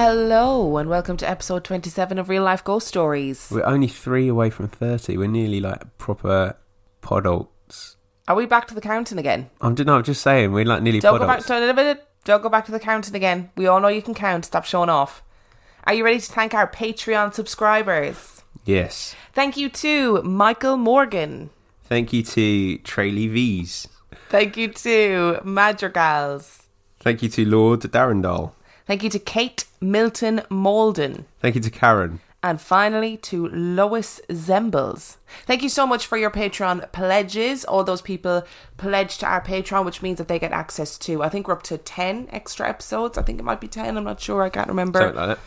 Hello, and welcome to episode 27 of Real Life Ghost Stories. We're only three away from 30. We're nearly like proper podults. Are we back to the counting again? I'm, no, I'm just saying, we're like nearly Don't go back podults. to don't go back to the counting again. We all know you can count. Stop showing off. Are you ready to thank our Patreon subscribers? Yes. Thank you to Michael Morgan. Thank you to Trayley V's. Thank you to Madrigals. Thank you to Lord Darrendal. Thank you to Kate Milton Malden. Thank you to Karen. And finally, to Lois Zembles. Thank you so much for your Patreon pledges. All those people pledge to our Patreon, which means that they get access to, I think we're up to 10 extra episodes. I think it might be 10. I'm not sure. I can't remember. Something like that.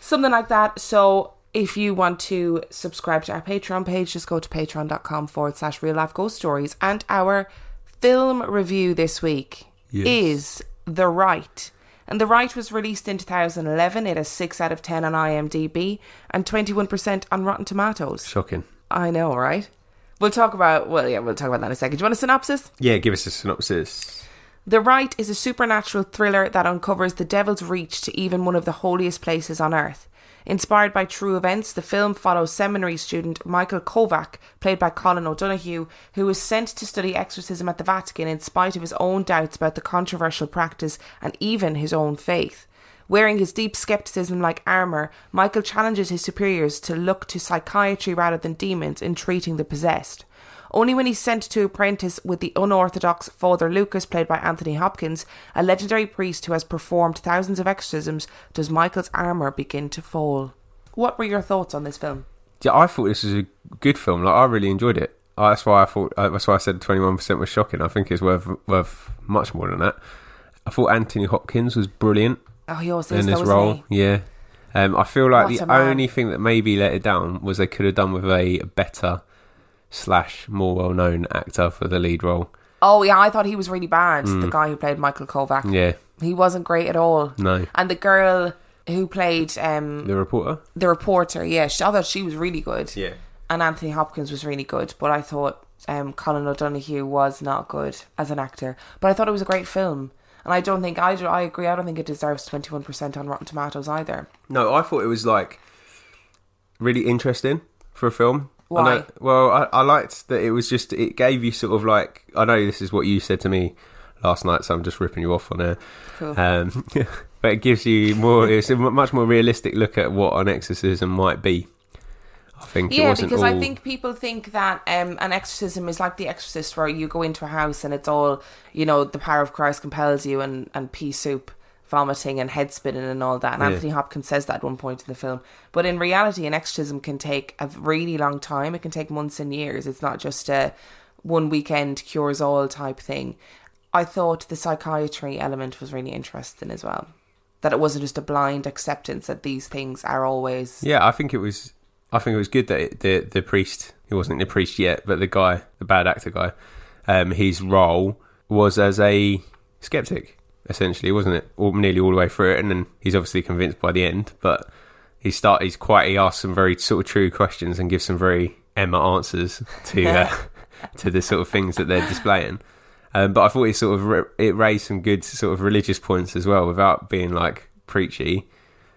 Something like that. So if you want to subscribe to our Patreon page, just go to patreon.com forward slash real life ghost stories. And our film review this week Yes. is The Rite. And The Rite was released in 2011. It has 6 out of 10 on IMDb and 21% on Rotten Tomatoes. Shocking. I know, right? We'll talk about, well, yeah, we'll talk about that in a second. Do you want a synopsis? Yeah, give us a synopsis. The Rite is a supernatural thriller that uncovers the devil's reach to even one of the holiest places on earth. Inspired by true events, the film follows seminary student Michael Kovak, played by Colin O'Donoghue, who was sent to study exorcism at the Vatican in spite of his own doubts about the controversial practice and even his own faith. Wearing his deep skepticism like armour, Michael challenges his superiors to look to psychiatry rather than demons in treating the possessed. Only when he's sent to apprentice with the unorthodox Father Lucas, played by Anthony Hopkins, a legendary priest who has performed thousands of exorcisms, does Michael's armour begin to fall. What were your thoughts on this film? Yeah, I thought this was a good film. Like, I really enjoyed it. Uh, That's why I thought. Uh, that's why I said twenty one percent was shocking. I think it's worth worth much more than that. I thought Anthony Hopkins was brilliant Oh, he always is, in isn't role. Yeah. Um, I feel like What the only thing that maybe let it down was they could have done with a better slash more well known actor for the lead role. Oh, yeah, I thought he was really bad, the guy who played Michael Kovak. Mm. Yeah. He wasn't great at all. No. And the girl who played um, The reporter. the reporter, yeah, she, I thought she was really good. Yeah. and Anthony Hopkins was really good, but I thought um, Colin O'Donoghue was not good as an actor. But I thought it was a great film, and I don't think I, I agree. I don't think it deserves twenty one percent on Rotten Tomatoes either. No, I thought it was like really interesting for a film. I know- well, I, I liked that it was just it gave you sort of like I know this is what you said to me last night, so I'm just ripping you off on there. Cool. Um, but it gives you more. It's a much more realistic look at what an exorcism might be. I think it yeah, because all, I think people think that um, an exorcism is like The Exorcist, where you go into a house and it's all you know, the power of Christ compels you, and and pea soup, vomiting, and head spinning, and all that. And Yeah. Anthony Hopkins says that at one point in the film. But in reality, an exorcism can take a really long time. It can take months and years. It's not just a one weekend cures all type thing. I thought the psychiatry element was really interesting as well. That it wasn't just a blind acceptance that these things are always Yeah, I think it was. I think it was good that it, the the priest. He wasn't the priest yet, but the guy, the bad actor guy, um, his role was as a skeptic, essentially, wasn't it? All, nearly all the way through it, and then he's obviously convinced by the end. But he start. He's quite. He asks some very sort of true questions and gives some very Emma answers to uh, to the sort of things that they're displaying. Um, but I thought it sort of ra- it raised some good sort of religious points as well, without being like preachy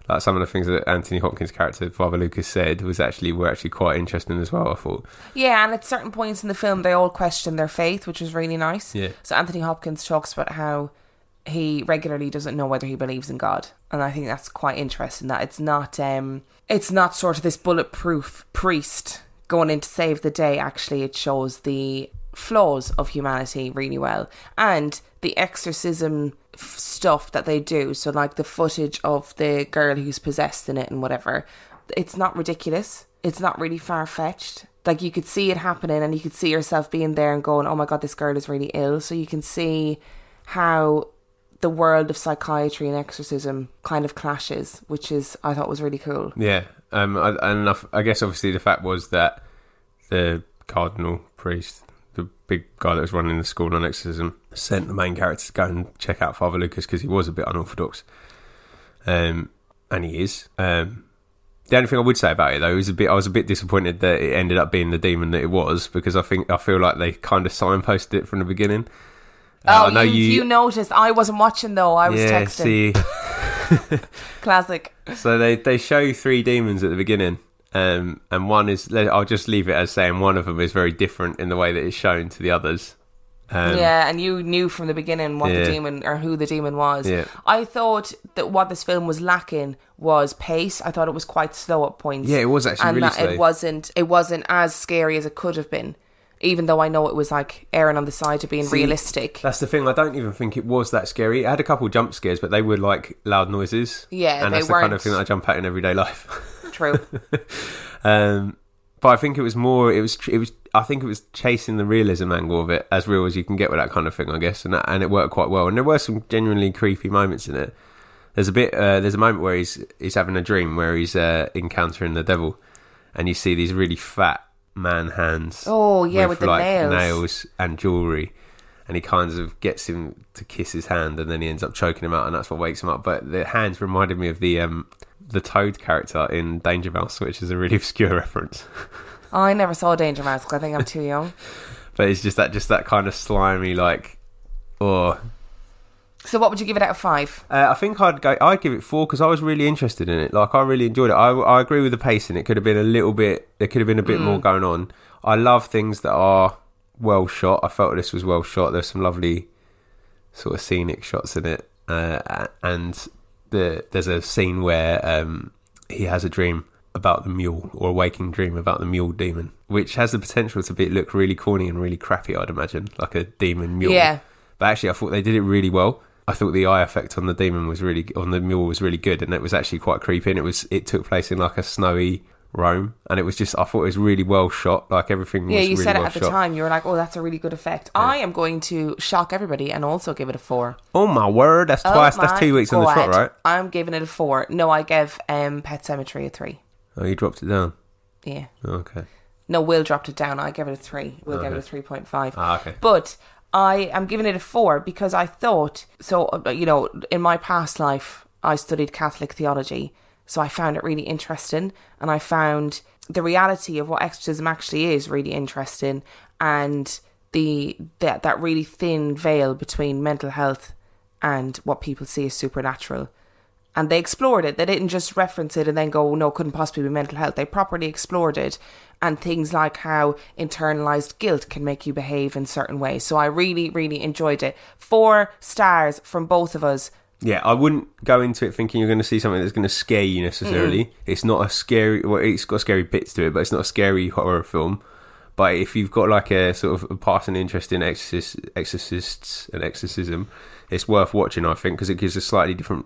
like some of the things that Anthony Hopkins' character Father Lucas said was actually were actually quite interesting as well. I thought. Yeah, and at certain points in the film, they all question their faith, which was really nice. Yeah. So Anthony Hopkins talks about how he regularly doesn't know whether he believes in God, and I think that's quite interesting. That it's not um, it's not sort of this bulletproof priest going in to save the day. Actually, it shows the flaws of humanity really well, and the exorcism stuff that they do. So, like the footage of the girl who's possessed in it and whatever. It's not ridiculous. It's not really far fetched. Like you could see it happening, and you could see yourself being there and going, "Oh my god, this girl is really ill." So you can see how the world of psychiatry and exorcism kind of clashes, which is I thought was really cool. Yeah, um, I, and I, guess obviously the fact was that the cardinal priest, the big guy that was running the school on exorcism, sent the main character to go and check out Father Lucas because he was a bit unorthodox, um, and he is. Um, the only thing I would say about it though is a bit. I was a bit disappointed that it ended up being the demon that it was because I think I feel like they kind of signposted it from the beginning. Uh, Oh, know you, you- you noticed. I wasn't watching though. I was yeah, texting. see, Classic. So they they show three demons at the beginning, um, and one is I'll just leave it as saying one of them is very different in the way that it's shown to the others. Um, yeah, and you knew from the beginning what Yeah. the demon or who the demon was. Yeah. I thought that what this film was lacking was pace. I thought it was quite slow at points. Yeah, it was actually and really that slow. it wasn't it wasn't as scary as it could have been. Even though I know it was like erring on the side of being See, realistic. That's the thing. I don't even think it was that scary. It had a couple jump scares, but they were like loud noises. Yeah, and they that's the kind of thing that I jump at in everyday life. True. um, but I think it was more. It was. It was. I think it was chasing the realism angle of it, as real as you can get with that kind of thing, I guess, and that, and it worked quite well. And there were some genuinely creepy moments in it. There's a bit. Uh, there's a moment where he's he's having a dream where he's uh, encountering the devil, and you see these really fat man hands. Oh, yeah, with the like nails. nails and jewelry. And he kind of gets him to kiss his hand, and then he ends up choking him out, and that's what wakes him up. But the hands reminded me of the um, the Toad character in Danger Mouse, which is a really obscure reference. I never saw Danger Mouse I think I'm too young. But it's just that just that kind of slimy like or So what would you give it out of five? uh, I think I'd go I'd give it 4 cuz I was really interested in it. Like I really enjoyed it. I I agree with the pacing. It could have been a little bit there could have been a bit more going on. I love things that are well shot. I felt this was well shot. There's some lovely sort of scenic shots in it. Uh, and the there's a scene where um, he has a dream about the mule or a waking dream about the mule demon, which has the potential to be look really corny and really crappy. I'd imagine like a demon mule. Yeah. But actually, I thought they did it really well. I thought the eye effect on the demon was really on the mule was really good, and it was actually quite creepy. And it was it took place in like a snowy Rome, and it was just I thought it was really well shot. Like everything was Yeah, you really said it well at the time. You were like, "Oh, that's a really good effect." I am going to shock everybody and also give it a four. Oh my word, that's twice. Oh that's two weeks on the trot, right? I'm giving it a four. No, I gave um, Pet Sematary a three. Oh, you dropped it down. Yeah. Okay. No, Will dropped it down. I gave it a three. We'll gave it a three point five. Ah, okay. But I am giving it a four because I thought so. uh, You know, in my past life, I studied Catholic theology, so I found it really interesting, and I found the reality of what exorcism actually is really interesting, and the that that really thin veil between mental health and what people see as supernatural and they explored it. They didn't just reference it and then go, no, couldn't possibly be mental health. They properly explored it and things like how internalized guilt can make you behave in certain ways. So I really, really enjoyed it. Four stars from both of us. Yeah, I wouldn't go into it thinking you're going to see something that's going to scare you necessarily. It's not a scary. Well, it's got scary bits to it, but it's not a scary horror film. But if you've got like a sort of a passing interest in exorcist, exorcists and exorcism, it's worth watching. I think because it gives a slightly different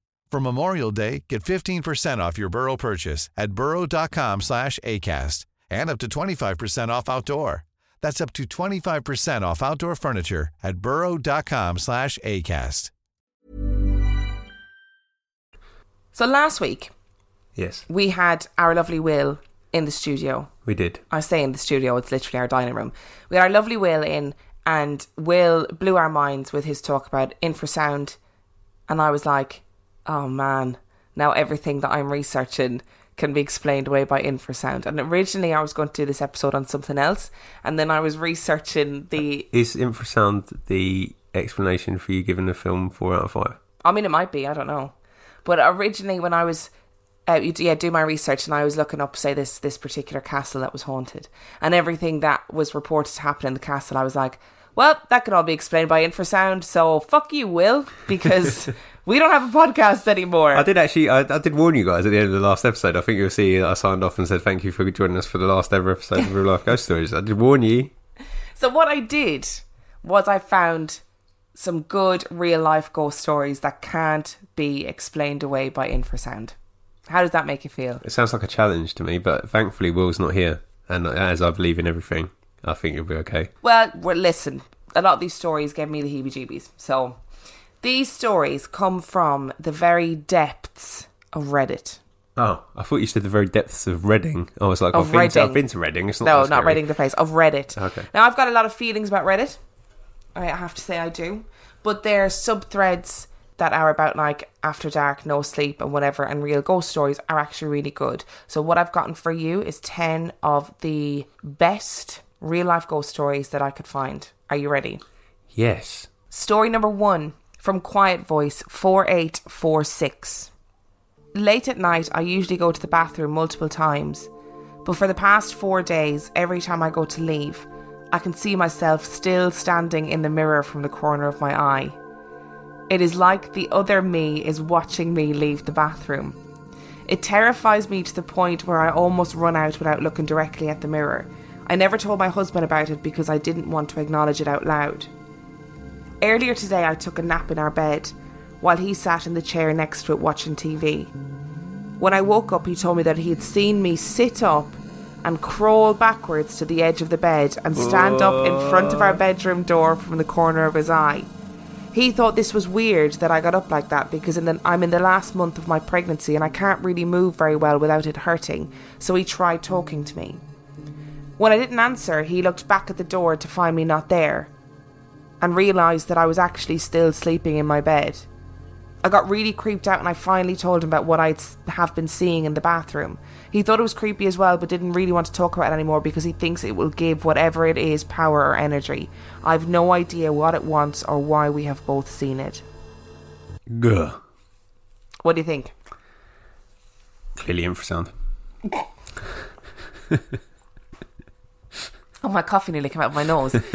For Memorial Day, get 15% off your Burrow purchase at burrow.com slash ACAST and up to 25% off outdoor. That's up to 25% off outdoor furniture at burrow.com slash ACAST. So last week, Yes, we had our lovely Will in the studio. we did. I say in the studio, it's literally our dining room. We had our lovely Will in, and Will blew our minds with his talk about infrasound. And I was like, oh man, now everything that I'm researching can be explained away by infrasound. And originally I was going to do this episode on something else, and then I was researching the. Is infrasound the explanation for you giving the film four out of five? I mean, it might be, I don't know. But originally, when I was. Uh, you- yeah, do my research, and I was looking up, say, this this particular castle that was haunted, and everything that was reported to happen in the castle. I was like, well, that can all be explained by infrasound. So fuck you, Will, because we don't have a podcast anymore. I did actually. I, I did warn you guys at the end of the last episode. I think you'll see I signed off and said thank you for joining us for the last ever episode of Real Life Ghost Stories. I did warn you. So what I did was I found some good real life ghost stories that can't be explained away by infrasound. How does that make you feel? It sounds like a challenge to me, but thankfully Will's not here, and as I believe in everything, I think you'll be okay. Well, well, listen, a lot of these stories gave me the heebie jeebies. So these stories come from the very depths of Reddit. Oh, I thought you said the very depths of Reading. I was like, Of I've, been to, I've Reading. been to Reading. It's not No, that not scary. Reading the place, of Reddit. Okay. Now, I've got a lot of feelings about Reddit. I have to say I do. But there are sub threads that are about like after dark, no sleep, and whatever, and real ghost stories are actually really good. So, what I've gotten for you is 10 of the best real life ghost stories that I could find. Are you ready? Yes. Story number one from Quiet Voice 4846. Late at night, I usually go to the bathroom multiple times, but for the past four days, every time I go to leave, I can see myself still standing in the mirror from the corner of my eye. It is like the other me is watching me leave the bathroom. It terrifies me to the point where I almost run out without looking directly at the mirror. I never told my husband about it because I didn't want to acknowledge it out loud. Earlier today, I took a nap in our bed while he sat in the chair next to it watching TV. When I woke up, he told me that he had seen me sit up and crawl backwards to the edge of the bed and stand up in front of our bedroom door from the corner of his eye. He thought this was weird that I got up like that because in the, I'm in the last month of my pregnancy and I can't really move very well without it hurting, so he tried talking to me. When I didn't answer, he looked back at the door to find me not there and realised that I was actually still sleeping in my bed. I got really creeped out and I finally told him about what I'd have been seeing in the bathroom. He thought it was creepy as well, but didn't really want to talk about it anymore because he thinks it will give whatever it is power or energy. I've no idea what it wants or why we have both seen it. Gah. What do you think? Clearly infrasound. Oh, my coffee nearly came out of my nose.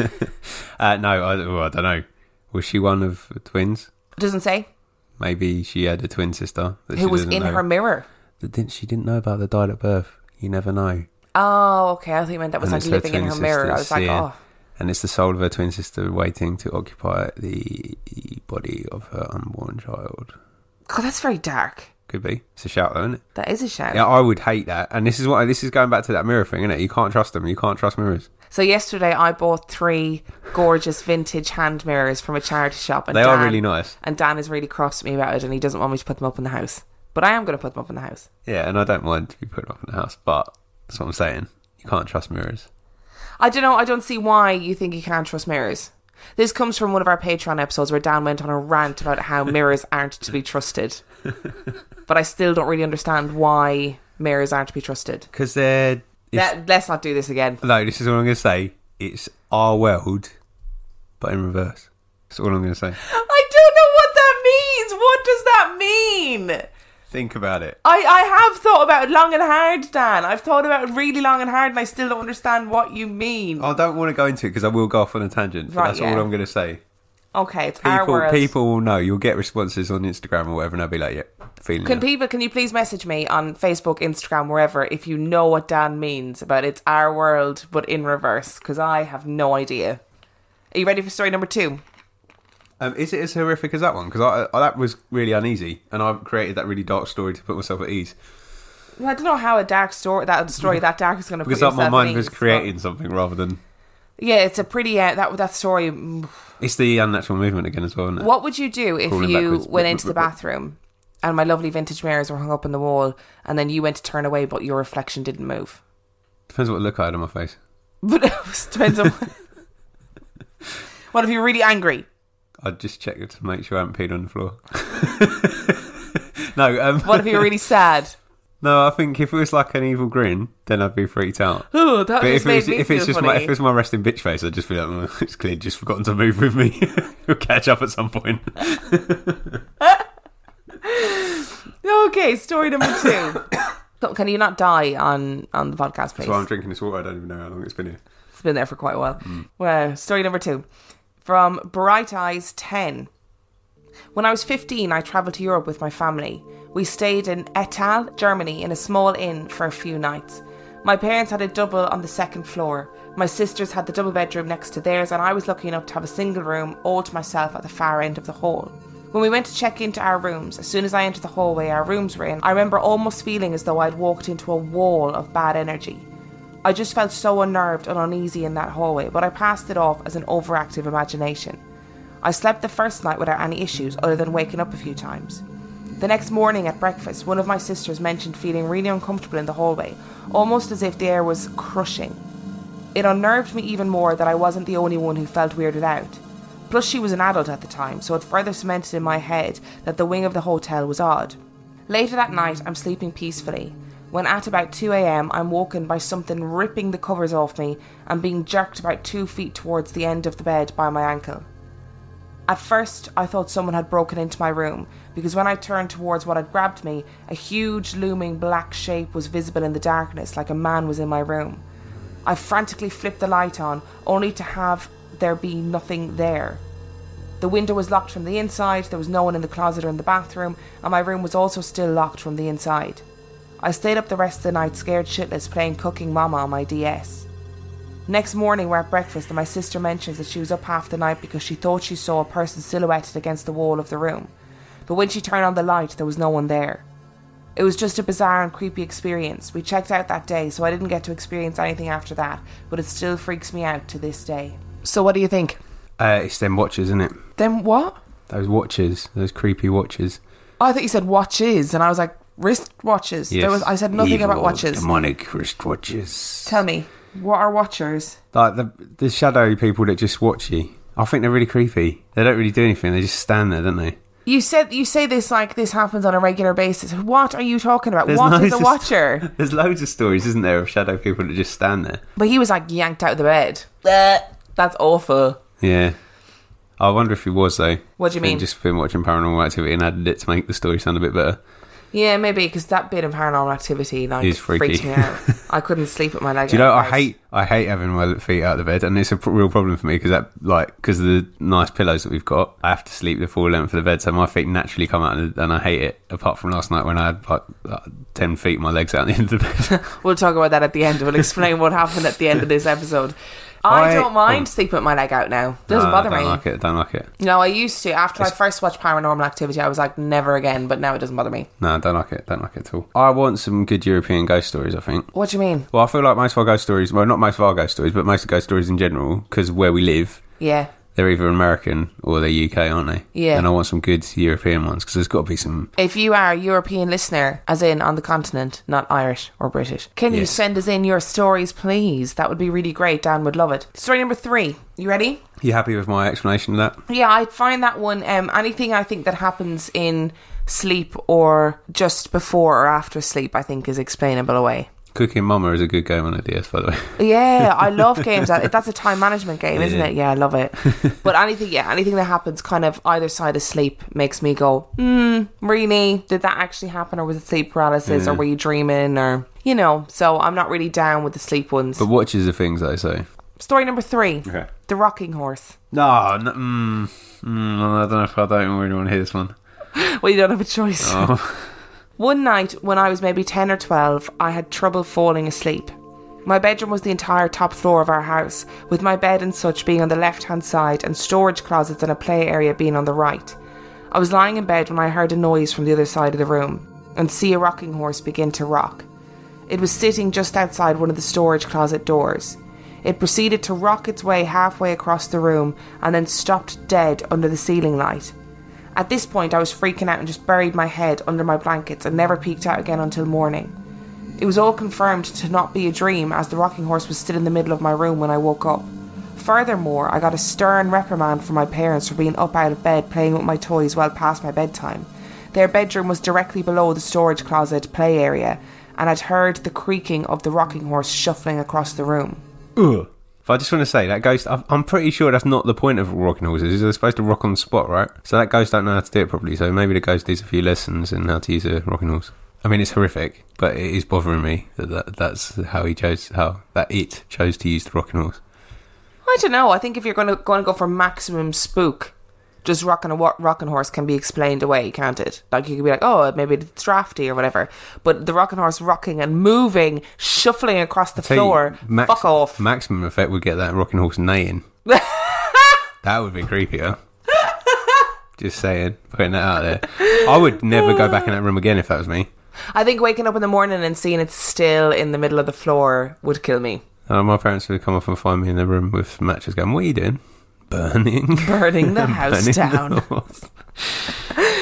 Uh, no, I, well, I don't know. Was she one of the twins? Doesn't say Maybe she had a twin sister that who she was in know. her mirror. That didn't she didn't know about the died at birth. You never know. Oh, okay. I thought you meant that was And like it's her living in twin her mirror. I was like, seeing- oh. And it's the soul of her twin sister waiting to occupy the body of her unborn child. God, that's very dark. Could be. It's a shout, though, isn't it? That is a shout. Yeah, I would hate that. And this is what this is going back to that mirror thing, isn't it? You can't trust them. You can't trust mirrors. So yesterday I bought three gorgeous vintage hand mirrors from a charity shop. And They are really nice. And Dan is really cross with me about it, and he doesn't want me to put them up in the house. But I am going to put them up in the house. Yeah, and I don't mind to be put up in the house, but that's what I'm saying. You can't trust mirrors. I don't know. I don't see why you think you can't trust mirrors. This comes from one of our Patreon episodes where Dan went on a rant about how mirrors aren't to be trusted. but I still don't really understand why mirrors aren't to be trusted. Because they're. Let, let's not do this again. No, this is what I'm going to say. It's our world, but in reverse. That's all I'm going to say. I don't know what that means. What does that mean? Think about it. I, I have thought about it long and hard, Dan. I've thought about it really long and hard, and I still don't understand what you mean. I don't want to go into it because I will go off on a tangent. But Right, that's yeah. all I'm going to say. Okay, it's our People, world. people will know. You'll get responses on Instagram or whatever, and I'll be like, "Yeah, feeling Can it." people? Can you please message me on Facebook, Instagram, wherever, if you know what Dan means about it's our world but in reverse? Because I have no idea. Are you ready for story number two? Um, is it as horrific as that one? Because I, I, that was really uneasy, and I created that really dark story to put myself at ease. Well, I don't know how a dark story, that story that dark is going to Because like, my mind was ease, but- creating something rather than Yeah, it's a pretty uh, that that story. It's the unnatural movement again as well, isn't it? What would you do if Crawling you backwards. went into the bathroom and my lovely vintage mirrors were hung up on the wall, and then you went to turn away, but your reflection didn't move? Depends what look I had on my face. But it depends on. what if you're really angry? I'd just check it to make sure I haven't peed on the floor. no, um, What if you're really sad? No. I think if it was like an evil grin, then I'd be freaked out. Oh, that But just if, it was, me if feel it's just funny. my, if it's my resting bitch face, I'd just be like, "Oh, it's clearly just forgotten to move with me. we'll catch up at some point. okay, story number two. So, Can you not die on on the podcast, please? So I'm drinking this water. I don't even know how long it's been here. It's been there for quite a while. Mm. Well, story number two from Bright Eyes 10. When I was 15, I travelled to Europe with my family. We stayed in Ettal, Germany, in a small inn for a few nights. My parents had a double on the second floor. My sisters had the double bedroom next to theirs, and I was lucky enough to have a single room all to myself at the far end of the hall. When we went to check into our rooms, as soon as I entered the hallway our rooms were in, I remember almost feeling as though I'd walked into a wall of bad energy. I just felt so unnerved and uneasy in that hallway, but I passed it off as an overactive imagination. I slept the first night without any issues other than waking up a few times. The next morning at breakfast, one of my sisters mentioned feeling really uncomfortable in the hallway, almost as if the air was crushing. It unnerved me even more that I wasn't the only one who felt weirded out. Plus, she was an adult at the time, so it further cemented in my head that the wing of the hotel was odd. Later that night, I'm sleeping peacefully. When at about 2am, I'm woken by something ripping the covers off me and being jerked about two feet towards the end of the bed by my ankle. At first, I thought someone had broken into my room because when I turned towards what had grabbed me, a huge looming black shape was visible in the darkness like a man was in my room. I frantically flipped the light on, only to have there be nothing there. The window was locked from the inside, there was no one in the closet or in the bathroom, and my room was also still locked from the inside. I stayed up the rest of the night scared shitless playing Cooking Mama on my DS. Next morning, we're at breakfast, and my sister mentions that she was up half the night because she thought she saw a person silhouetted against the wall of the room. But when she turned on the light, there was no one there. It was just a bizarre and creepy experience. We checked out that day, so I didn't get to experience anything after that, but it still freaks me out to this day. So, what do you think? Uh, it's them watches, isn't it? Then what? Those watches, those creepy watches. Oh, I thought you said watches, and I was like, wrist watches. There was, I said nothing about Evil, watches. Demonic wrist watches. Tell me, what are watchers? Like the the shadow people that just watch you. I think they're really creepy. They don't really do anything. They just stand there, don't they? You said you say this like this happens on a regular basis. What are you talking about? There's what is loads a of- watcher? There's loads of stories, isn't there, of shadow people that just stand there. But he was like yanked out of the bed. That's awful. Yeah. I wonder if he was though. What do you Been- mean? Just been watching Paranormal Activity and added it to make the story sound a bit better. Yeah, maybe because that bit of paranormal activity like Is freaky. freaks me out. I couldn't sleep with my leg. Do you know? I hate I hate having my feet out of the bed, and it's a pr- real problem for me because that like because of the nice pillows that we've got, I have to sleep the full length of the bed, so my feet naturally come out, and, and I hate it. Apart from last night when I had like, like ten feet, my legs out at the end of the bed. We'll talk about that at the end. We'll explain what happened at the end of this episode. I, I- don't mind oh. sleeping with my leg out now. Doesn't No, bother I don't me. like it. Don't like it. No, I used to. After I first watched Paranormal Activity, I was like, never again. But now it doesn't bother me. No, I don't like it. Don't like it at all. I want some good European ghost stories. I think. What do you mean? Well, I feel like most of our ghost stories, well, not most of our ghost stories, but most of ghost stories in general, because where we live, Yeah. They're either American or they're UK, aren't they? Yeah. And I want some good European ones because there's got to be some. If you are a European listener, as in on the continent, not Irish or British, can you send us in your stories, please? That would be really great. Dan would love it. Story number three. You ready? You happy with my explanation of that? Yeah, I find that one. Um, anything I think that happens in sleep or just before or after sleep, I think is explainable away. Cooking Mama is a good game on the DS, by the way. Yeah, I love games. That that's a time management game, isn't Yeah. it? Yeah, I love it. But anything, yeah, anything that happens kind of either side of sleep makes me go, hmm, really? Did that actually happen, or was it sleep paralysis, or were you dreaming, or you know? So I'm not really down with the sleep ones. But watches are things I say. Story number three: Okay. the rocking horse. No, no mm, mm, I don't know if I don't really want to hear this one. Well, you don't have a choice. Oh, One night when I was maybe 10 or 12, I had trouble falling asleep. My bedroom was the entire top floor of our house, with my bed and such being on the left hand side and storage closets and a play area being on the right. I was lying in bed when I heard a noise from the other side of the room and see a rocking horse begin to rock. It was sitting just outside one of the storage closet doors. It proceeded to rock its way halfway across the room and then stopped dead under the ceiling light. At this point, I was freaking out and just buried my head under my blankets and never peeked out again until morning. It was all confirmed to not be a dream as the rocking horse was still in the middle of my room when I woke up. Furthermore, I got a stern reprimand from my parents for being up out of bed playing with my toys well past my bedtime. Their bedroom was directly below the storage closet play area, and I'd heard the creaking of the rocking horse shuffling across the room. Ugh. If I just want to say that ghost, I'm- pretty sure that's not the point of rocking horses. They're supposed to rock on the spot, right? So that ghost don't know how to do it properly. So maybe the ghost needs a few lessons in how to use a rocking horse. I mean, it's horrific, but it is bothering me that, that that's how he chose how that it chose to use the rocking horse. I don't know. I think if you're going to going to go for maximum spook, just rocking a rocking horse can be explained away, can't it? Like you could be like, oh, maybe it's drafty or whatever. But the rocking horse rocking and moving, shuffling across the Tell you, floor, max- fuck off. Maximum effect would get that rocking horse neighing. that would be creepier. Just saying, putting that out there. I would never go back in that room again if that was me. I think waking up in the morning and seeing it still in the middle of the floor would kill me. Uh, my parents would come up and find me in the room with matches going, What are you doing? Burning. Burning the house Burning down. the house.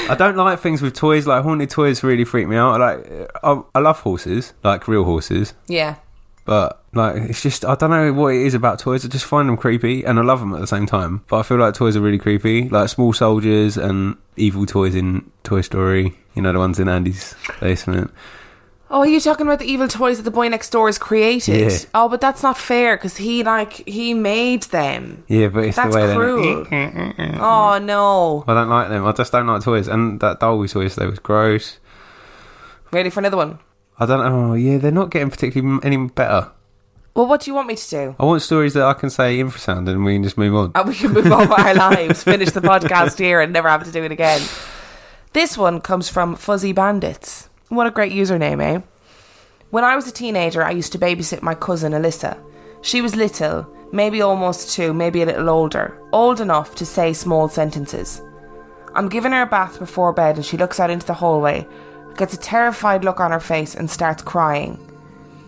I don't like things with toys. Like haunted toys really freak me out. Like I, I love horses, like real horses, Yeah. but like it's just I don't know what it is about toys. I just find them creepy, and I love them at the same time. But I feel like toys are really creepy, like small soldiers and evil toys in Toy Story. You know the ones in Andy's basement. Oh, are you talking about the evil toys that the boy next door has created? Yeah. Oh, but that's not fair because he like he made them. Yeah, but it's That's the way cruel. they. Oh no! I don't like them. I just don't like toys, and that doll we saw yesterday was gross. Ready for another one? I don't know. Oh, yeah, they're not getting particularly any better. Well, what do you want me to do? I want stories that I can say infrasound and we can just move on. And we can move on with our lives, finish the podcast here, and never have to do it again. This one comes from Fuzzy Bandits. What a great username, eh? When I was a teenager, I used to babysit my cousin Alyssa. She was little, maybe almost two, maybe a little older, old enough to say small sentences. I'm giving her a bath before bed and she looks out into the hallway, gets a terrified look on her face, and starts crying.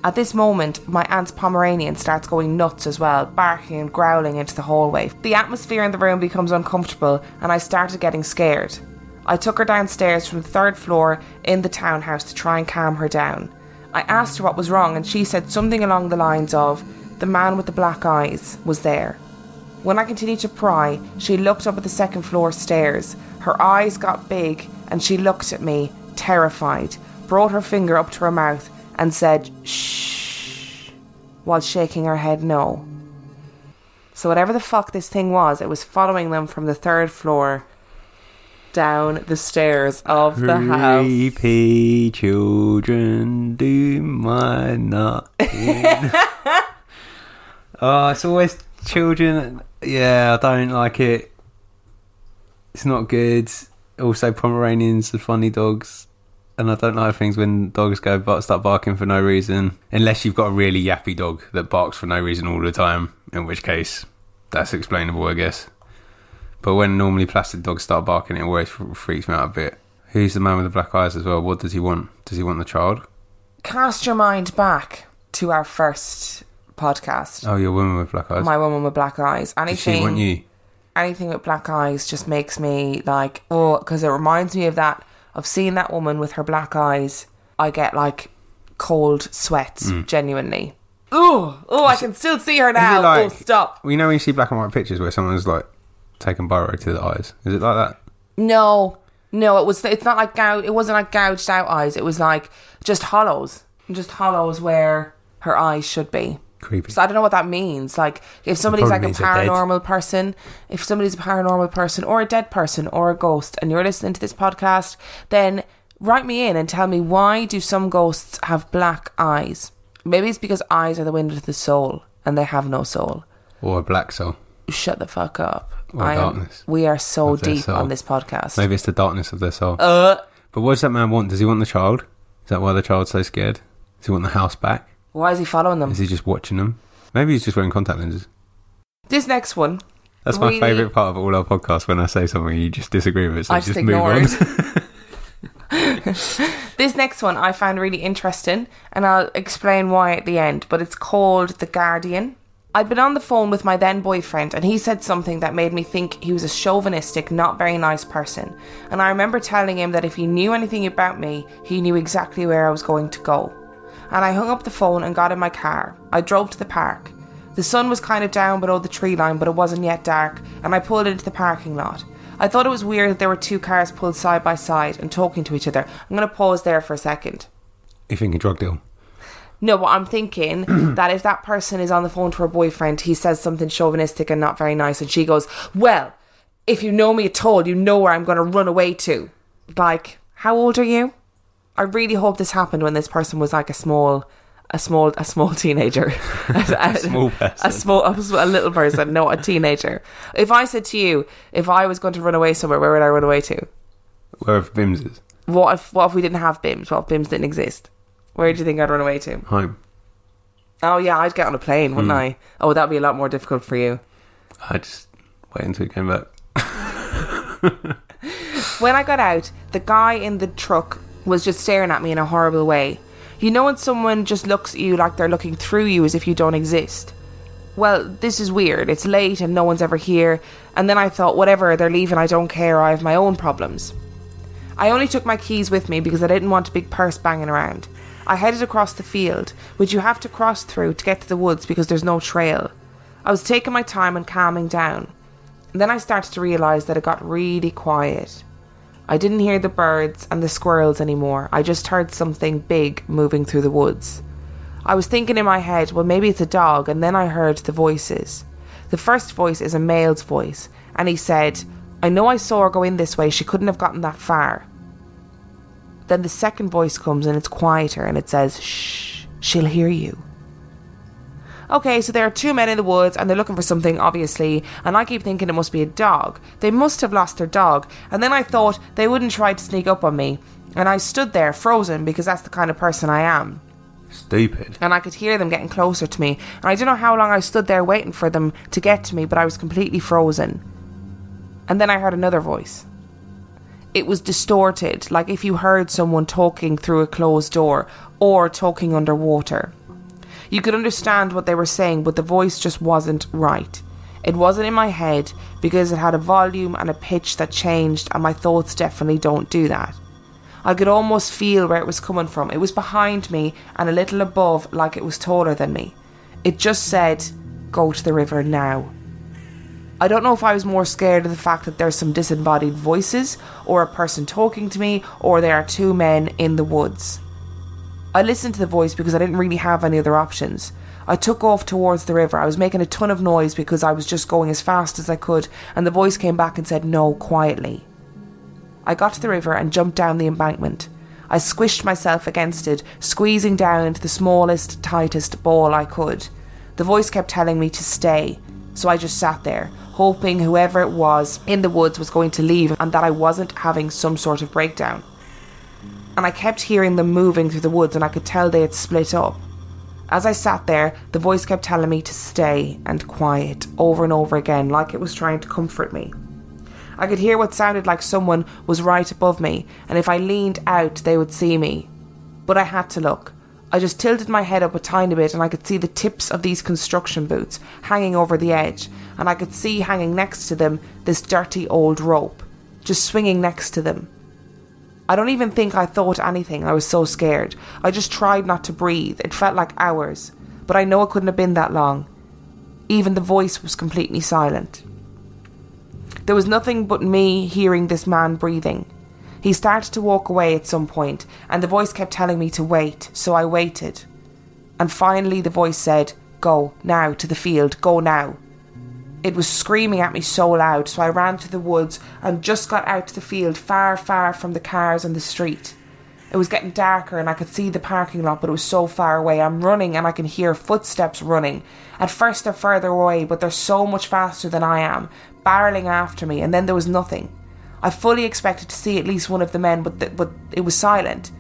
At this moment, my aunt's Pomeranian starts going nuts as well, barking and growling into the hallway. The atmosphere in the room becomes uncomfortable, and I started getting scared. I took her downstairs from the third floor in the townhouse to try and calm her down. I asked her what was wrong, and she said something along the lines of, The man with the black eyes was there. When I continued to pry, she looked up at the second floor stairs. Her eyes got big and she looked at me, terrified, brought her finger up to her mouth and said, shh, while shaking her head no. So, whatever the fuck this thing was, it was following them from the third floor down the stairs of the house. Creepy children do my not. oh, it's always children. Yeah, I don't like it. It's not good. Also, Pomeranians are funny dogs. And I don't like things when dogs go but start barking for no reason. Unless you've got a really yappy dog that barks for no reason all the time, in which case that's explainable, I guess. But when normally plastic dogs start barking, it always freaks me out a bit. Who's the man with the black eyes as well? What does he want? Does he want the child? Cast your mind back to our first podcast. Oh, your woman with black eyes. My woman with black eyes. does Anything. she want you? anything with black eyes just makes me like oh because it reminds me of that of seeing that woman with her black eyes i get like cold sweats Mm. genuinely oh oh i can still see her now like- oh stop Well, you know when you see black and white pictures where someone's like taken biro to the eyes? Is it like that? no no it was it's not like gou- it wasn't like gouged out eyes it was like just hollows just hollows where her eyes should be Creepy. So I don't know what that means. Like, if somebody's like a means they're dead. paranormal person, if somebody's a paranormal person or a dead person or a ghost, and you're listening to this podcast, then write me in and tell me why do some ghosts have black eyes? Maybe it's because eyes are the window to the soul, and they have no soul. Or a black soul. Shut the fuck up. Or I am- we are so deep soul. on this podcast. Maybe it's the darkness of their soul. Uh, but what does that man want? Does he want the child? Is that why the child's so scared? Does he want the house back? why is he following them? Is he just watching them? Maybe he's just wearing contact lenses. This next one, That's my favourite part of all our podcasts when I say something you just disagree with. So I just, just move on. This next one I found really interesting, and I'll explain why at the end. But it's called The Guardian. I'd been on the phone with my then boyfriend, and he said something that made me think he was a chauvinistic, not very nice person. And I remember telling him that if he knew anything about me, he knew exactly where I was going to go. And I hung up the phone and got in my car. I drove to the park. The sun was kind of down below the tree line, but it wasn't yet dark, and I pulled into the parking lot. I thought it was weird that there were two cars pulled side by side and talking to each other. I'm going to pause there for a second. You think a drug deal? No, but I'm thinking that if that person is on the phone to her boyfriend, he says something chauvinistic and not very nice, and she goes, Well, if you know me at all, you know where I'm going to run away to. Like, how old are you? I really hope this happened when this person was like a small. A small, a small teenager, a, small person. a small, a, little person, no, a teenager. If I said to you, if I was going to run away somewhere, where would I run away to? Wherever Bims is. What if, what if we didn't have Bims? What if Bims didn't exist? Where do you think I'd run away to? Home. Oh yeah, I'd get on a plane, wouldn't Hmm. I? Oh, that'd be a lot more difficult for you. I just wait until he came back. When I got out, the guy in the truck was just staring at me in a horrible way. You know when someone just looks at you like they're looking through you as if you don't exist? Well, this is weird. It's late and no one's ever here. And then I thought, whatever, they're leaving, I don't care, I have my own problems. I only took my keys with me because I didn't want a big purse banging around. I headed across the field, which you have to cross through to get to the woods because there's no trail. I was taking my time and calming down. And then I started to realise that it got really quiet. I didn't hear the birds and the squirrels anymore. I just heard something big moving through the woods. I was thinking in my head, well, maybe it's a dog, and then I heard the voices. The first voice is a male's voice, and he said, I know I saw her go in this way, she couldn't have gotten that far. Then the second voice comes and it's quieter and it says, Shh, she'll hear you. Okay, so there are two men in the woods and they're looking for something, obviously, and I keep thinking it must be a dog. They must have lost their dog, and then I thought they wouldn't try to sneak up on me, and I stood there frozen because that's the kind of person I am. Stupid. And I could hear them getting closer to me, and I don't know how long I stood there waiting for them to get to me, but I was completely frozen. And then I heard another voice. It was distorted, like if you heard someone talking through a closed door or talking underwater. You could understand what they were saying, but the voice just wasn't right. It wasn't in my head because it had a volume and a pitch that changed, and my thoughts definitely don't do that. I could almost feel where it was coming from. It was behind me and a little above, like it was taller than me. It just said, Go to the river now. I don't know if I was more scared of the fact that there's some disembodied voices, or a person talking to me, or there are two men in the woods. I listened to the voice because I didn't really have any other options. I took off towards the river. I was making a ton of noise because I was just going as fast as I could, and the voice came back and said, No, quietly. I got to the river and jumped down the embankment. I squished myself against it, squeezing down into the smallest, tightest ball I could. The voice kept telling me to stay, so I just sat there, hoping whoever it was in the woods was going to leave and that I wasn't having some sort of breakdown. And I kept hearing them moving through the woods, and I could tell they had split up. As I sat there, the voice kept telling me to stay and quiet over and over again, like it was trying to comfort me. I could hear what sounded like someone was right above me, and if I leaned out, they would see me. But I had to look. I just tilted my head up a tiny bit, and I could see the tips of these construction boots hanging over the edge, and I could see hanging next to them this dirty old rope, just swinging next to them. I don't even think I thought anything, I was so scared. I just tried not to breathe. It felt like hours, but I know it couldn't have been that long. Even the voice was completely silent. There was nothing but me hearing this man breathing. He started to walk away at some point, and the voice kept telling me to wait, so I waited. And finally, the voice said, Go, now, to the field, go now. It was screaming at me so loud, so I ran to the woods and just got out to the field, far, far from the cars and the street. It was getting darker and I could see the parking lot, but it was so far away. I'm running and I can hear footsteps running. At first, they're further away, but they're so much faster than I am, barreling after me, and then there was nothing. I fully expected to see at least one of the men, but, th- but it was silent.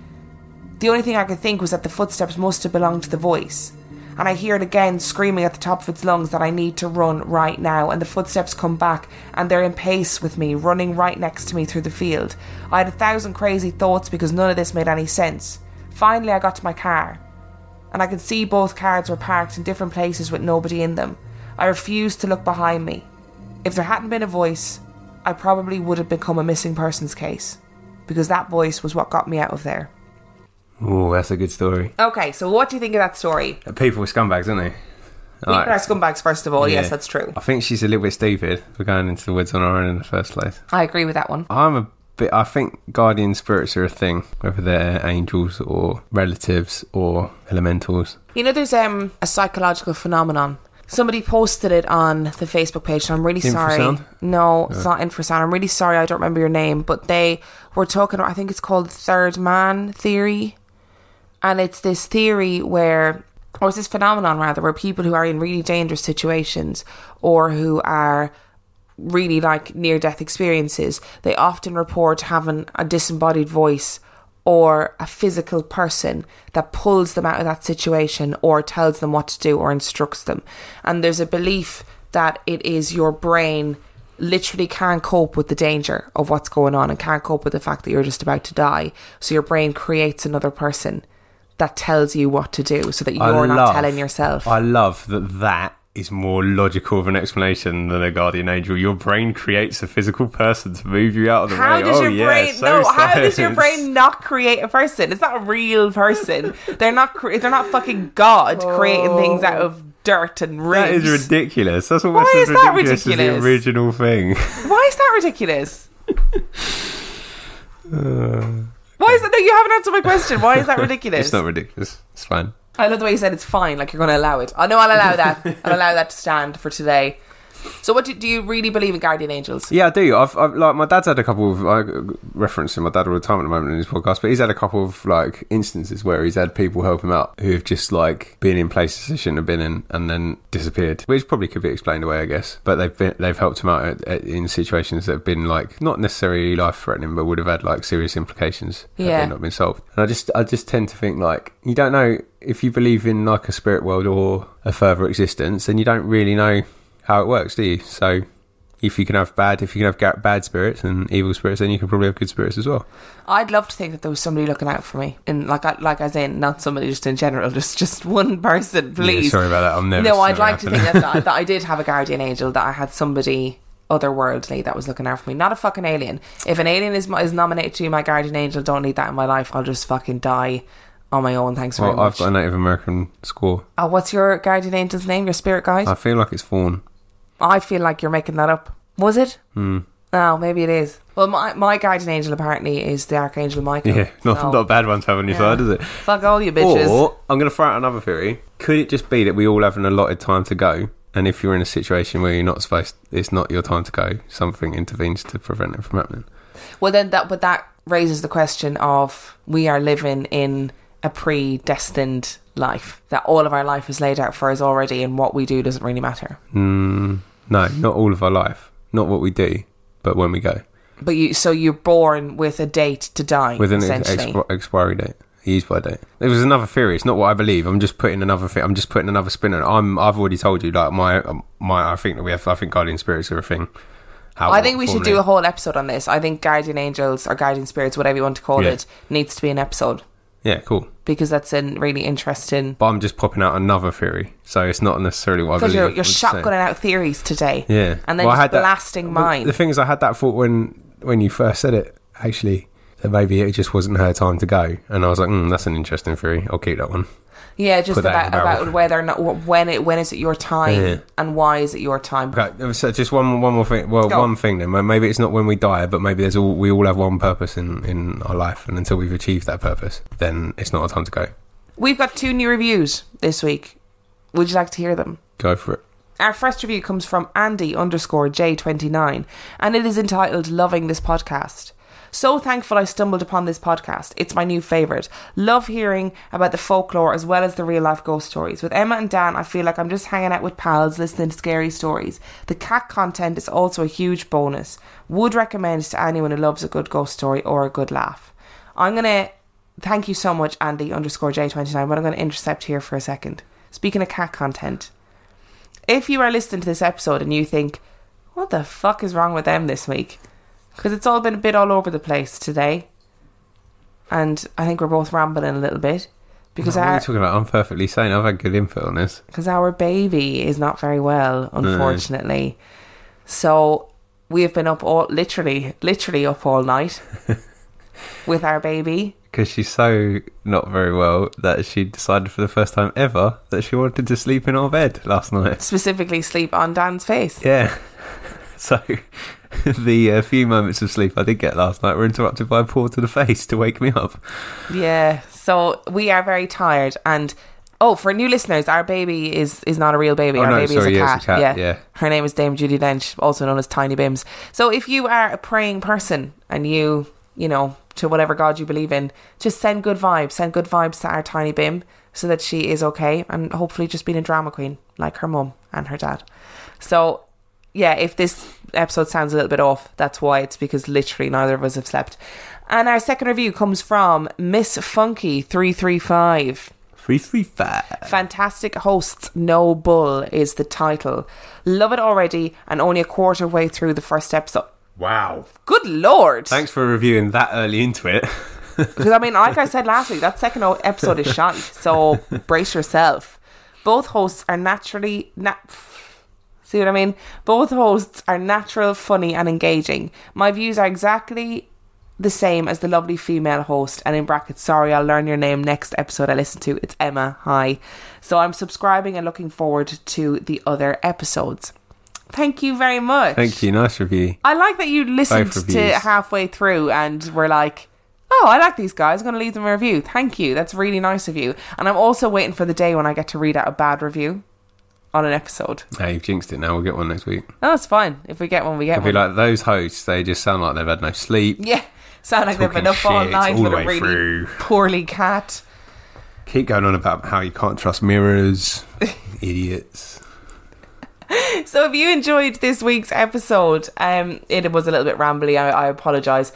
The only thing I could think was that the footsteps must have belonged to the voice. And I hear it again screaming at the top of its lungs that I need to run right now. And the footsteps come back and they're in pace with me, running right next to me through the field. I had a thousand crazy thoughts because none of this made any sense. Finally, I got to my car. And I could see both cars were parked in different places with nobody in them. I refused to look behind me. If there hadn't been a voice, I probably would have become a missing persons case because that voice was what got me out of there. Oh, that's a good story. Okay, so what do you think of that story? People are scumbags, aren't they? People are scumbags, first of all. Yes, that's true. I think she's a little bit stupid for going into the woods on her own in the first place. I agree with that one. I'm a bit. I think guardian spirits are a thing, whether they're angels or relatives or elementals. You know, there's um a psychological phenomenon. Somebody posted it on the Facebook page, and I'm really sorry. Infrasound? No, it's not infrasound. I'm really sorry. I don't remember your name, but they were talking. I think it's called third man theory, and it's this theory where, or it's this phenomenon rather, where people who are in really dangerous situations or who are really like near death experiences, they often report having a disembodied voice or a physical person that pulls them out of that situation or tells them what to do or instructs them. And there's a belief that it is your brain literally can't cope with the danger of what's going on and can't cope with the fact that you're just about to die. So your brain creates another person that tells you what to do so that you're not telling yourself. I love that that is more logical of an explanation than a guardian angel. Your brain creates a physical person to move you out of the How way. does oh, your yeah, brain? so no, how does your brain not create a person? It's not a real person. they're not. Cre- they're not fucking God creating things out of oh. dirt and That ribs. is ridiculous. That's almost Why is that ridiculous, the original thing. Why is that ridiculous? Why is that? No, you haven't answered my question. Why is that ridiculous? it's not ridiculous. It's fine. I love the way you said it's fine. Like you're going to allow it. I know I'll allow that. I'll allow that to stand for today. So, what do, do you really believe in guardian angels? Yeah, I do. I've, I've like my dad's had a couple of I referencing my dad all the time at the moment in his podcast, but he's had a couple of like instances where he's had people help him out who have just like been in places they shouldn't have been in and then disappeared, which probably could be explained away, I guess. But they've been they've helped him out at, at, in situations that have been like not necessarily life threatening, but would have had like serious implications had Yeah. they not been solved. And I just I just tend to think like you don't know if you believe in like a spirit world or a further existence, then you don't really know how it works, do you? So if you can have bad, if you can have bad spirits and evil spirits, then you can probably have good spirits as well. I'd love to think that there was somebody looking out for me, and like, I- like as in not somebody just in general, just just one person, please. Yeah, sorry about that. I'm never. no, I'd like to think that, that, I did have a guardian angel, that I had somebody otherworldly that was looking out for me, not a fucking alien. If an alien is is nominated to be my guardian angel, don't need that in my life. I'll just fucking die on my own. Thanks very well, I've got a Native American score. Oh, what's your guardian angel's name? Your spirit guide? I feel like it's Fawn. I feel like you're making that up. Was it? Hmm. Oh, maybe it is. Well, my, my guardian angel apparently is the Archangel Michael. Yeah, not, So, not a bad one to have on your yeah. side, is it? Fuck all you bitches. Or I'm going to throw out another theory. Could it just be that we all have an allotted time to go, and if you're in a situation where you're not supposed, it's not your time to go, something intervenes to prevent it from happening? Well, then that, but that raises the question of we are living in a predestined life that all of our life is laid out for us already, and what we do doesn't really matter. Mm, no, not all of our life. Not what we do, but when we go. But you, so you're born with a date to die, with an ex- essentially. expi- expiry date, a use by date. It was another theory. It's not what I believe. I'm just putting another. Thi- I'm just putting another spin on. it. I'm. I've already told you. Like my um, my. I think that we have. I think guardian spirits are a thing. How I think we should do a whole episode on this. I think guardian angels or guardian spirits, whatever you want to call Yeah. it, needs to be an episode Yeah, cool. because that's a really interesting. But I'm just popping out another theory, so it's not necessarily what I Because believe. you're, you're I'm just saying. shotgunning out theories today. Yeah, And then Well, I just had that- blasting well, mine. The thing is, I had that thought when when you first said it. Actually, that maybe it just wasn't her time to go, and I was like, mm, "That's an interesting theory. I'll keep that one." Yeah, just Put that in about, about whether or not when it when is it your time Yeah. and why is it your time? Okay, um, so just one one more thing. Well, Go. one thing then. Maybe it's not when we die, but maybe there's all we all have one purpose in in our life, and until we've achieved that purpose, then it's not our time to go. We've got two new reviews this week. Would you like to hear them? Go for it. Our first review comes from Andy underscore J29 and it is entitled Loving This Podcast. So thankful I stumbled upon this podcast. It's my new favourite. Love hearing about the folklore as well as the real life ghost stories. With Emma and Dan, I feel like I'm just hanging out with pals listening to scary stories. The cat content is also a huge bonus. Would recommend to anyone who loves a good ghost story or a good laugh. I'm going to thank you so much, Andy underscore J29, but I'm going to intercept here for a second. Speaking of cat content, if you are listening to this episode and you think, what the fuck is wrong with them this week? Because it's all been a bit all over the place today. And I think we're both rambling a little bit. because what are you talking about? I'm perfectly sane. I've had good input on this. because our baby is not very well, unfortunately. So we have been up all literally, literally up all night with our baby. Because she's so not very well that she decided for the first time ever that she wanted to sleep in our bed last night. Specifically, sleep on Dan's face. Yeah. So the uh, few moments of sleep I did get last night were interrupted by a paw to the face to wake me up. Yeah. So we are very tired. And oh, for new listeners, our baby is is not a real baby. Oh, our no, baby sorry, is a cat. a cat, yeah. Her name is Dame Judi Dench, also known as Tiny Bims. So if you are a praying person and you, you know, to whatever God you believe in, just send good vibes. Send good vibes to our Tiny Bim so that she is okay and hopefully just being a drama queen like her mum and her dad. So yeah, if this episode sounds a little bit off, that's why. It's because literally neither of us have slept. And our second review comes from Miss Funky three three five. Three three five. Fantastic hosts, no bull is the title. Love it already, and only a quarter way through the first episode. Wow. Good lord! Thanks for reviewing that early into it. Because I mean, like I said last week, that second episode is shite. So brace yourself. Both hosts are naturally na- See what I mean? Both hosts are natural, funny, and engaging. My views are exactly the same as the lovely female host, and in brackets, sorry, I'll learn your name next episode I listen to. It's Emma. Hi. So I'm subscribing and looking forward to the other episodes. Thank you very much. Thank you. Nice review. I like that you listened to halfway through and were like, "Oh, I like these guys. I'm going to leave them a review." Thank you. That's really nice of you. And I'm also waiting for the day when I get to read out a bad review on an episode. Hey, you've jinxed it now. We'll get one next week. No, that's fine. If we get one, we get I'll be like, those hosts, they just sound like they've had no sleep. yeah, sound like they've been up all shit night all with the a way really through. poorly cat. Keep going on about how you can't trust mirrors. Idiots. So if you enjoyed this week's episode, um, it was a little bit rambly. I, I apologise.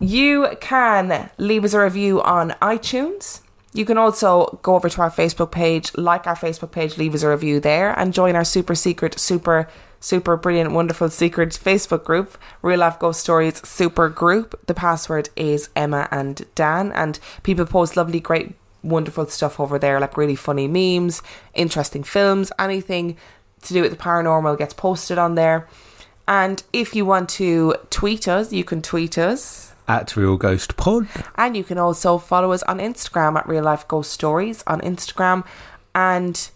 You can leave us a review on iTunes. You can also go over to our Facebook page, like our Facebook page, leave us a review there, and join our super secret, super, super brilliant, wonderful secret Facebook group, Real Life Ghost Stories Super Group. The password is Emma and Dan, and people post lovely, great, wonderful stuff over there, like really funny memes, interesting films, anything to do with the paranormal gets posted on there. And if you want to tweet us, you can tweet us. At Real Ghost Pod. And you can also follow us on Instagram at Real Life Ghost Stories on Instagram. And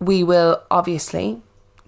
we will obviously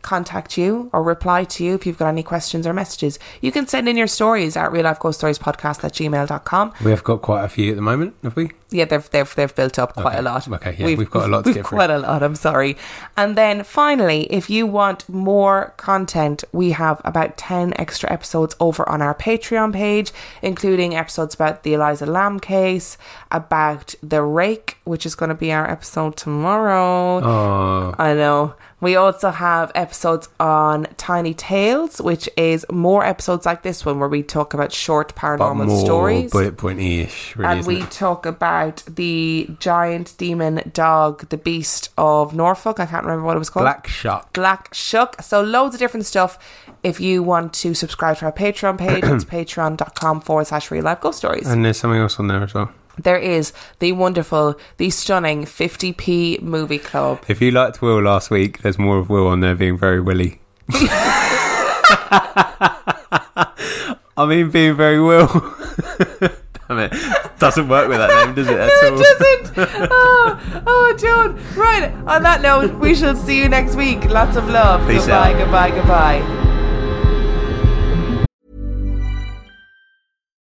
contact you or reply to you if you've got any questions or messages. You can send in your stories at real life ghost stories podcast at gmail.com. We have got quite a few at the moment, have we? Yeah, they've they've they've built up quite Okay. a lot. Okay, yeah, we've got a lot to we've get through. Quite a lot. I'm sorry. And then finally, if you want more content, we have about ten extra episodes over on our Patreon page, including episodes about the Elisa Lam case, about the Rake, which is going to be our episode tomorrow. Oh, I know. We also have episodes on Tiny Tales, which is more episodes like this one where we talk about short paranormal more stories bullet pointy ish, really. and we it? talk about the giant demon dog, the beast of Norfolk. I can't remember what it was called. Black Shark. Black Shuck. So loads of different stuff. If you want to subscribe to our Patreon page, it's patreon.com forward slash real life ghost stories. And there's something else on there as well. There is the wonderful, the stunning 50p movie club. If you liked Will last week, there's more of Will on there being very willy. I mean, being very Will. Damn it. Doesn't work with that name, does it? At No, all? it doesn't. Oh, oh, Joan. Right. On that note, we shall see you next week. Lots of love. Peace goodbye, out. goodbye, goodbye.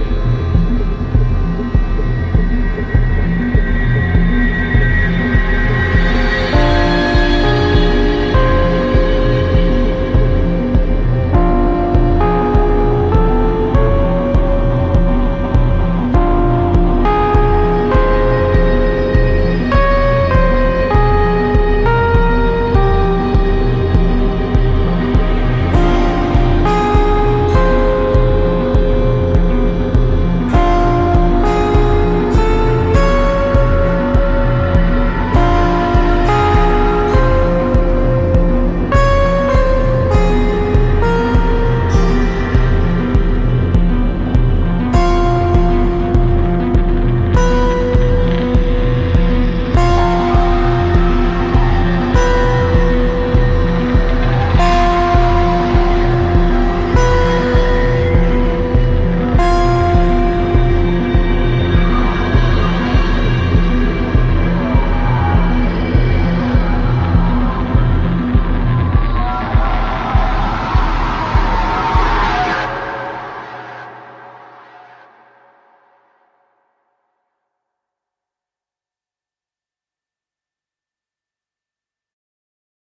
you.